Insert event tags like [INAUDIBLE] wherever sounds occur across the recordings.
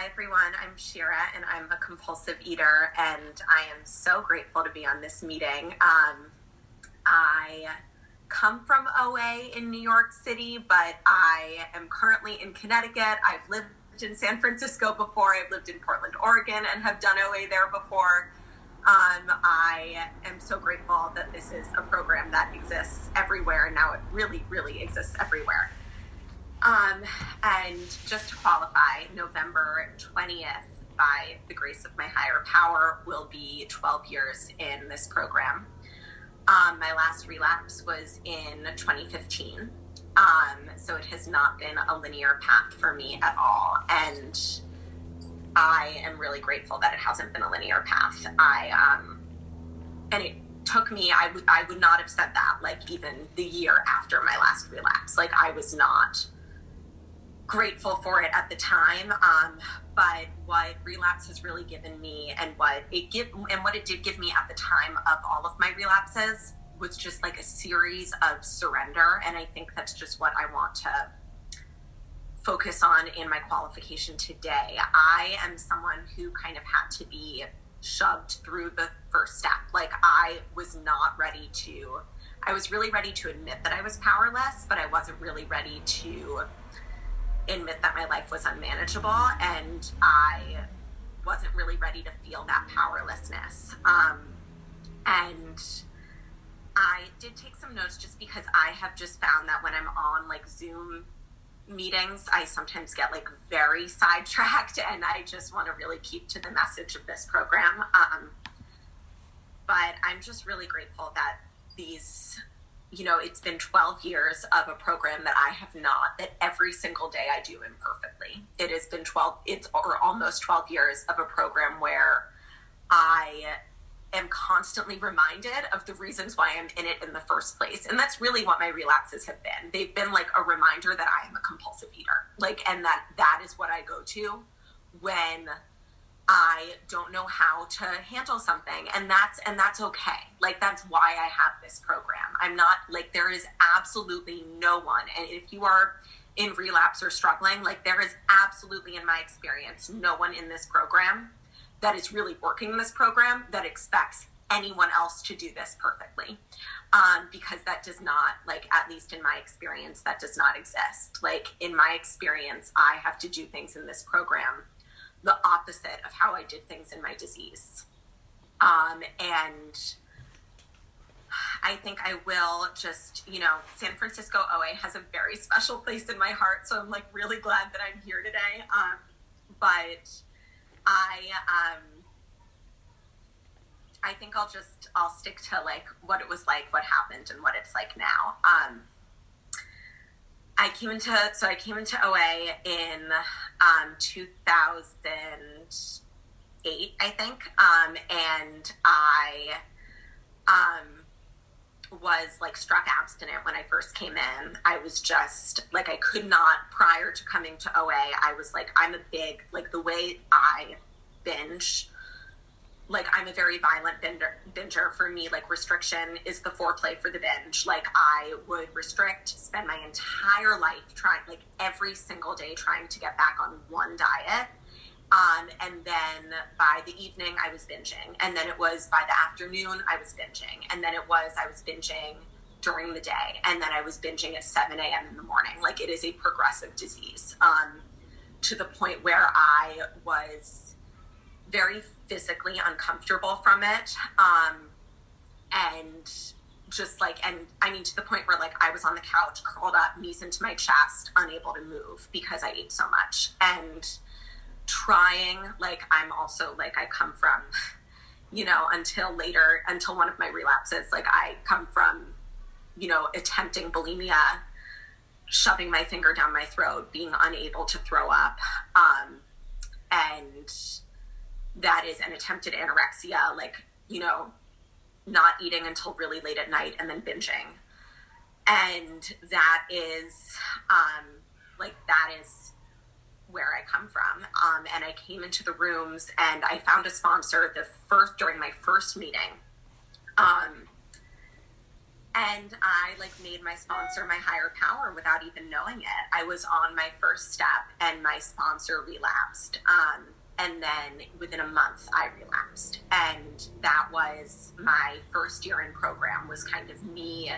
Hi, everyone. I'm Shira, and I'm a compulsive eater, and I am so grateful to be on this meeting. Um, I come from OA in New York City, but I am currently in Connecticut. I've lived in San Francisco before, I've lived in Portland, Oregon, and have done OA there before. Um, I am so grateful that this is a program that exists everywhere, and now it really, really exists everywhere. Um, and just to qualify, November 20th, by the grace of my higher power, will be 12 years in this program. Um, my last relapse was in 2015. Um, so it has not been a linear path for me at all. And I am really grateful that it hasn't been a linear path. I, um, and it took me, I would, I would not have said that like even the year after my last relapse. Like I was not grateful for it at the time. Um, but what relapse has really given me, and what it give, and what it did give me at the time of all of my relapses, was just like a series of surrender. And I think that's just what I want to focus on in my qualification today. I am someone who kind of had to be shoved through the first step. Like I was not ready to. I was really ready to admit that I was powerless, but I wasn't really ready to admit that my life was unmanageable and I wasn't really ready to feel that powerlessness. Um, and I did take some notes just because I have just found that when I'm on like Zoom meetings, I sometimes get like very sidetracked [LAUGHS] and I just want to really keep to the message of this program. Um, but I'm just really grateful that these you know, it's been 12 years of a program that I have not, that every single day I do imperfectly. It has been 12, it's or almost 12 years of a program where I am constantly reminded of the reasons why I'm in it in the first place. And that's really what my relapses have been. They've been like a reminder that I am a compulsive eater. Like, and that that is what I go to when I don't know how to handle something and that's and that's okay. Like that's why I have this program. I'm not like there is absolutely no one and if you are in relapse or struggling, like there is absolutely in my experience no one in this program that is really working this program that expects anyone else to do this perfectly. Um, because that does not, like, at least in my experience, that does not exist. Like, in my experience, I have to do things in this program the opposite of how I did things in my disease. Um, and I think I will just, you know, San Francisco OA has a very special place in my heart. So I'm like really glad that I'm here today. Um, but I, um, I think I'll just, I'll stick to like what it was like, what happened, and what it's like now. Um, I came into so I came into OA in um, 2008, I think, um, and I um, was like struck abstinent when I first came in. I was just like I could not prior to coming to OA. I was like I'm a big like the way I binge like I'm a very violent binger, binger. For me, like restriction is the foreplay for the binge. Like I would restrict, spend my entire life trying, like every single day, trying to get back on one diet. Um, and then by the evening, I was binging. And then it was by the afternoon, I was binging. And then it was, I was binging during the day. And then I was binging at 7 a.m. in the morning. Like it is a progressive disease um, to the point where I was very physically uncomfortable from it. Um, and just like, and I mean, to the point where like I was on the couch, curled up, knees into my chest, unable to move because I ate so much. And trying, like, I'm also like, I come from, you know, until later, until one of my relapses, like, I come from, you know, attempting bulimia, shoving my finger down my throat, being unable to throw up. Um, and that is an attempted anorexia, like, you know, not eating until really late at night and then binging. And that is, um, like, that is where I come from. Um, and I came into the rooms and I found a sponsor the first, during my first meeting. Um, and I like made my sponsor my higher power without even knowing it. I was on my first step, and my sponsor relapsed. Um, and then within a month, I relapsed, and that was my first year in program. Was kind of me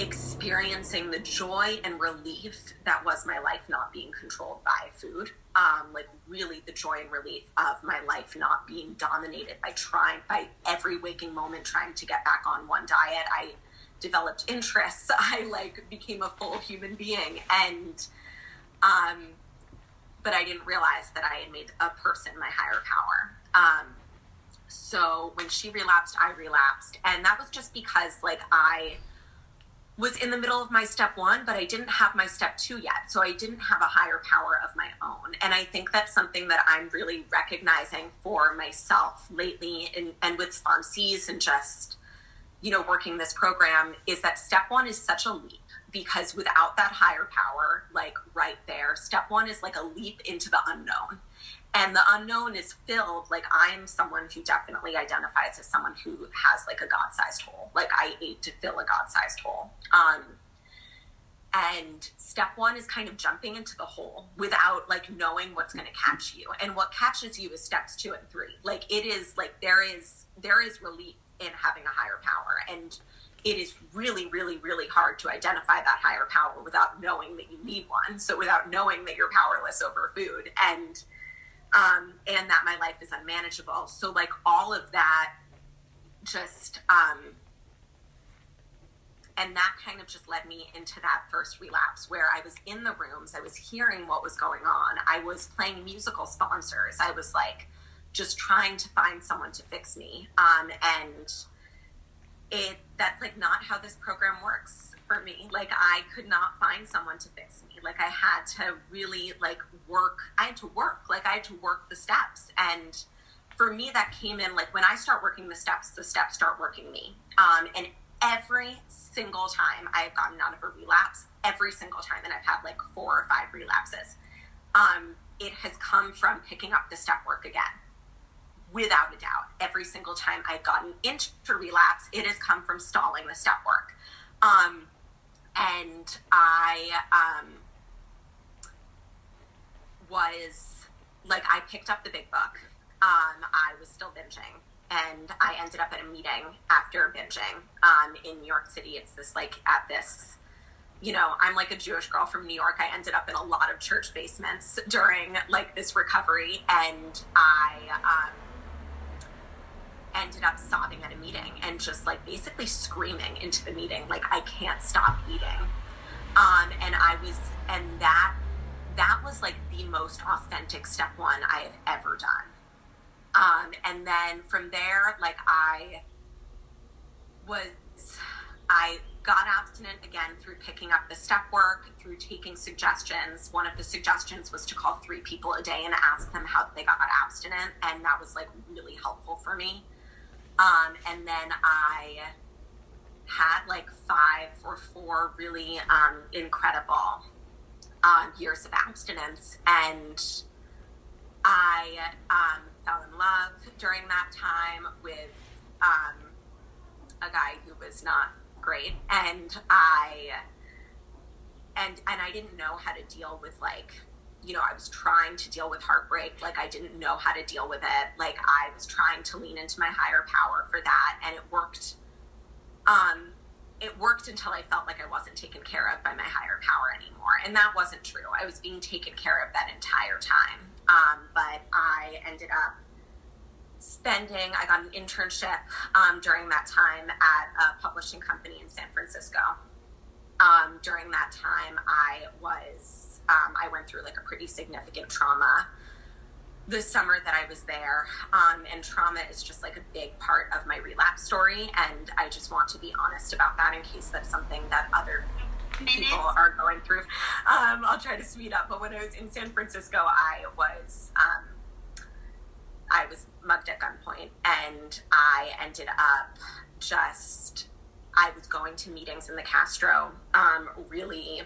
experiencing the joy and relief that was my life not being controlled by food. Um, like really the joy and relief of my life not being dominated by trying by every waking moment trying to get back on one diet. I developed interests. [LAUGHS] I like became a full human being and um but I didn't realize that I had made a person my higher power. Um so when she relapsed, I relapsed. And that was just because like I was in the middle of my step one, but I didn't have my step two yet. So I didn't have a higher power of my own. And I think that's something that I'm really recognizing for myself lately and, and with sponsees and just, you know, working this program is that step one is such a leap because without that higher power, like right there, step one is like a leap into the unknown and the unknown is filled like i'm someone who definitely identifies as someone who has like a god-sized hole. Like i ate to fill a god-sized hole. Um and step one is kind of jumping into the hole without like knowing what's going to catch you. And what catches you is steps two and three. Like it is like there is there is relief in having a higher power. And it is really really really hard to identify that higher power without knowing that you need one. So without knowing that you're powerless over food. And um, and that my life is unmanageable. So, like, all of that just, um, and that kind of just led me into that first relapse where I was in the rooms, I was hearing what was going on, I was playing musical sponsors, I was like just trying to find someone to fix me. Um, and it that's like not how this program works for me. Like I could not find someone to fix me. Like I had to really like work. I had to work. Like I had to work the steps. And for me, that came in like when I start working the steps, the steps start working me. Um, and every single time I've gotten out of a relapse, every single time, and I've had like four or five relapses, um, it has come from picking up the step work again without a doubt. Every single time I've gotten into relapse, it has come from stalling the step work. Um, and I um, was like, I picked up the big book. Um, I was still binging, and I ended up at a meeting after binging um, in New York City. It's this like at this. You know, I'm like a Jewish girl from New York. I ended up in a lot of church basements during like this recovery, and I um, ended up sobbing at a meeting and just like basically screaming into the meeting like i can't stop eating. Um, and i was and that that was like the most authentic step one i have ever done. Um, and then from there like i was i got abstinent again through picking up the step work through taking suggestions. One of the suggestions was to call three people a day and ask them how they got abstinent and that was like really helpful for me um, and then I had like five or four really um, incredible um, years of abstinence. And I um, fell in love during that time with um, a guy who was not great. And I and and I didn't know how to deal with like you know, I was trying to deal with heartbreak. Like I didn't know how to deal with it. Like I was trying to lean into my higher power for that. And it worked. Um, it worked until I felt like I wasn't taken care of by my higher power anymore. And that wasn't true. I was being taken care of that entire time. Um, but I ended up spending, I got an internship um, during that time at a publishing company in San Francisco. Um, during that time, I was um, I went through like a pretty significant trauma the summer that I was there. Um, and trauma is just like a big part of my relapse story. And I just want to be honest about that in case that's something that other people are going through. Um, I'll try to speed up. But when I was in San Francisco, I was. Um, I was mugged at gunpoint and I ended up just I was going to meetings in the Castro um, really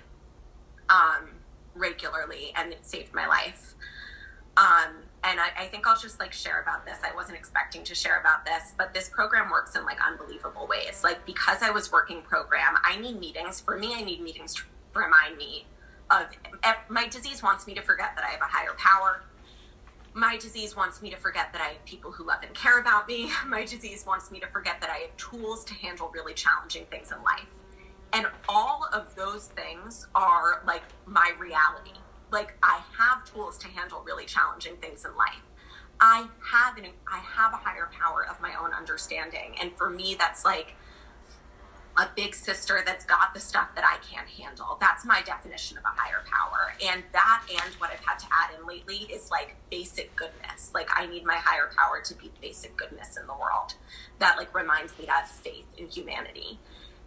um, regularly and it saved my life. Um, and I, I think I'll just like share about this. I wasn't expecting to share about this, but this program works in like unbelievable ways. Like because I was working program, I need meetings. For me, I need meetings to remind me of my disease wants me to forget that I have a higher power. My disease wants me to forget that I have people who love and care about me. [LAUGHS] My disease wants me to forget that I have tools to handle really challenging things in life. And all of those things are like my reality. Like I have tools to handle really challenging things in life. I have an I have a higher power of my own understanding. And for me that's like a big sister that's got the stuff that I can't handle. That's my definition of a higher power. And that and what I've had to add in lately is like basic goodness. Like I need my higher power to be basic goodness in the world. That like reminds me to have faith in humanity.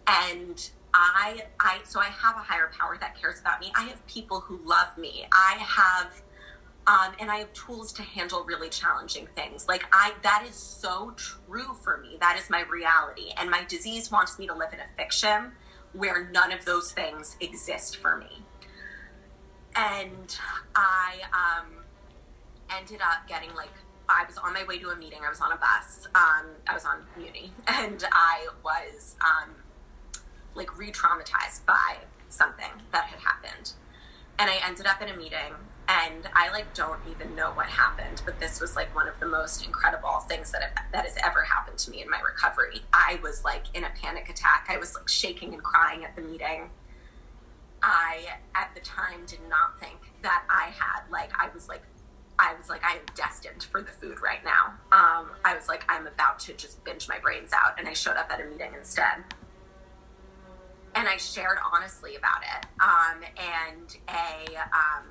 And I I so I have a higher power that cares about me. I have people who love me. I have um, and I have tools to handle really challenging things. Like I, that is so true for me. That is my reality, and my disease wants me to live in a fiction where none of those things exist for me. And I um, ended up getting like I was on my way to a meeting. I was on a bus. Um, I was on Muni, [LAUGHS] and I was um, like re-traumatized by something that had happened. And I ended up in a meeting and I like don't even know what happened, but this was like one of the most incredible things that have, that has ever happened to me in my recovery. I was like in a panic attack. I was like shaking and crying at the meeting. I at the time did not think that I had like I was like I was like I am destined for the food right now. Um, I was like I'm about to just binge my brains out, and I showed up at a meeting instead. And I shared honestly about it. Um, and a um,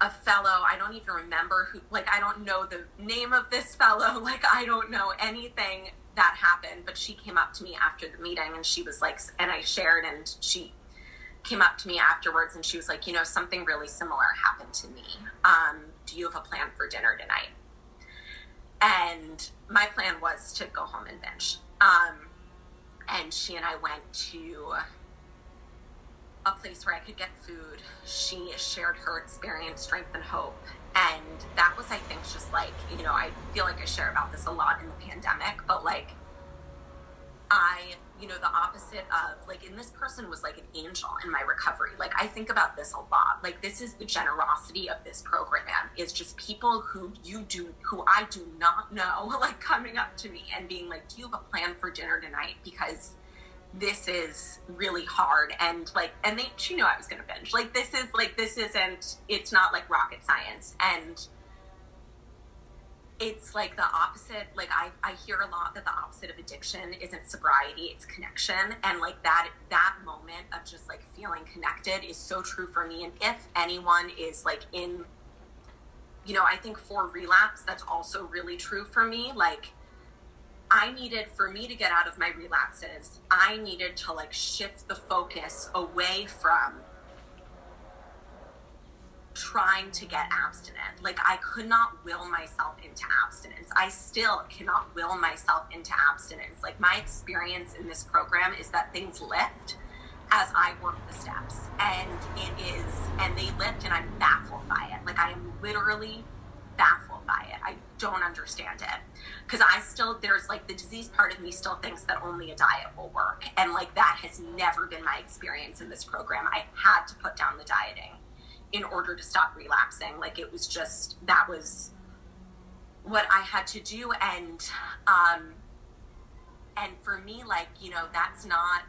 a fellow i don't even remember who like i don't know the name of this fellow. [LAUGHS] Like i don't know anything that happened but she came up to me after the meeting and she was like and i shared and she came up to me afterwards and she was like you know something really similar happened to me. Um, do you have a plan for dinner tonight? And my plan was to go home and binge. Um, and she and i went to a place where I could get food. She shared her experience, strength, and hope. And that was, I think, just like, you know, I feel like I share about this a lot in the pandemic, but like, I, you know, the opposite of like, and this person was like an angel in my recovery. Like, I think about this a lot. Like, this is the generosity of this program is just people who you do, who I do not know, [LAUGHS] like coming up to me and being like, do you have a plan for dinner tonight? Because this is really hard and like and they she knew I was gonna binge. Like this is like this isn't it's not like rocket science and it's like the opposite like I, I hear a lot that the opposite of addiction isn't sobriety it's connection. And like that that moment of just like feeling connected is so true for me. And if anyone is like in you know i think for relapse that's also really true for me. Like I needed for me to get out of my relapses, I needed to like shift the focus away from trying to get abstinent. Like I could not will myself into abstinence. I still cannot will myself into abstinence. Like my experience in this program is that things lift as I work the steps. And it is and they lift and I'm baffled by it. Like I am literally baffled by it. I don't understand it because I still there's like the disease part of me still thinks that only a diet will work, and like that has never been my experience in this program. I had to put down the dieting in order to stop relapsing. Like it was just that was what I had to do, and um, and for me, like you know, that's not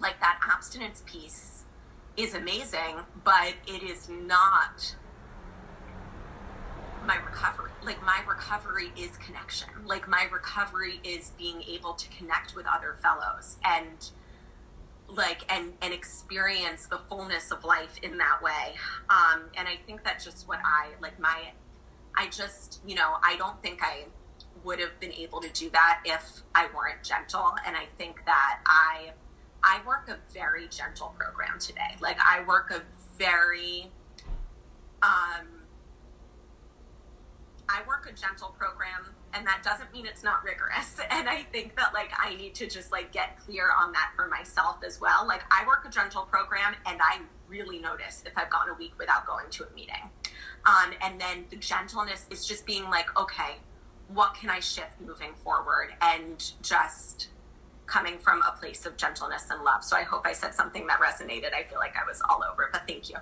like that abstinence piece is amazing, but it is not my recovery. Like my recovery is connection. Like my recovery is being able to connect with other fellows and like and and experience the fullness of life in that way. Um, and I think that's just what I like. My I just you know I don't think I would have been able to do that if I weren't gentle. And I think that I I work a very gentle program today. Like I work a very um a gentle program and that doesn't mean it's not rigorous. [LAUGHS] And i think that like i need to just like get clear on that for myself as well. Like i work a gentle program and i really notice if i've gone a week without going to a meeting. Um, and then the gentleness is just being like okay what can i shift moving forward? And just coming from a place of gentleness and love. So i hope i said something that resonated. I feel like i was all over but thank you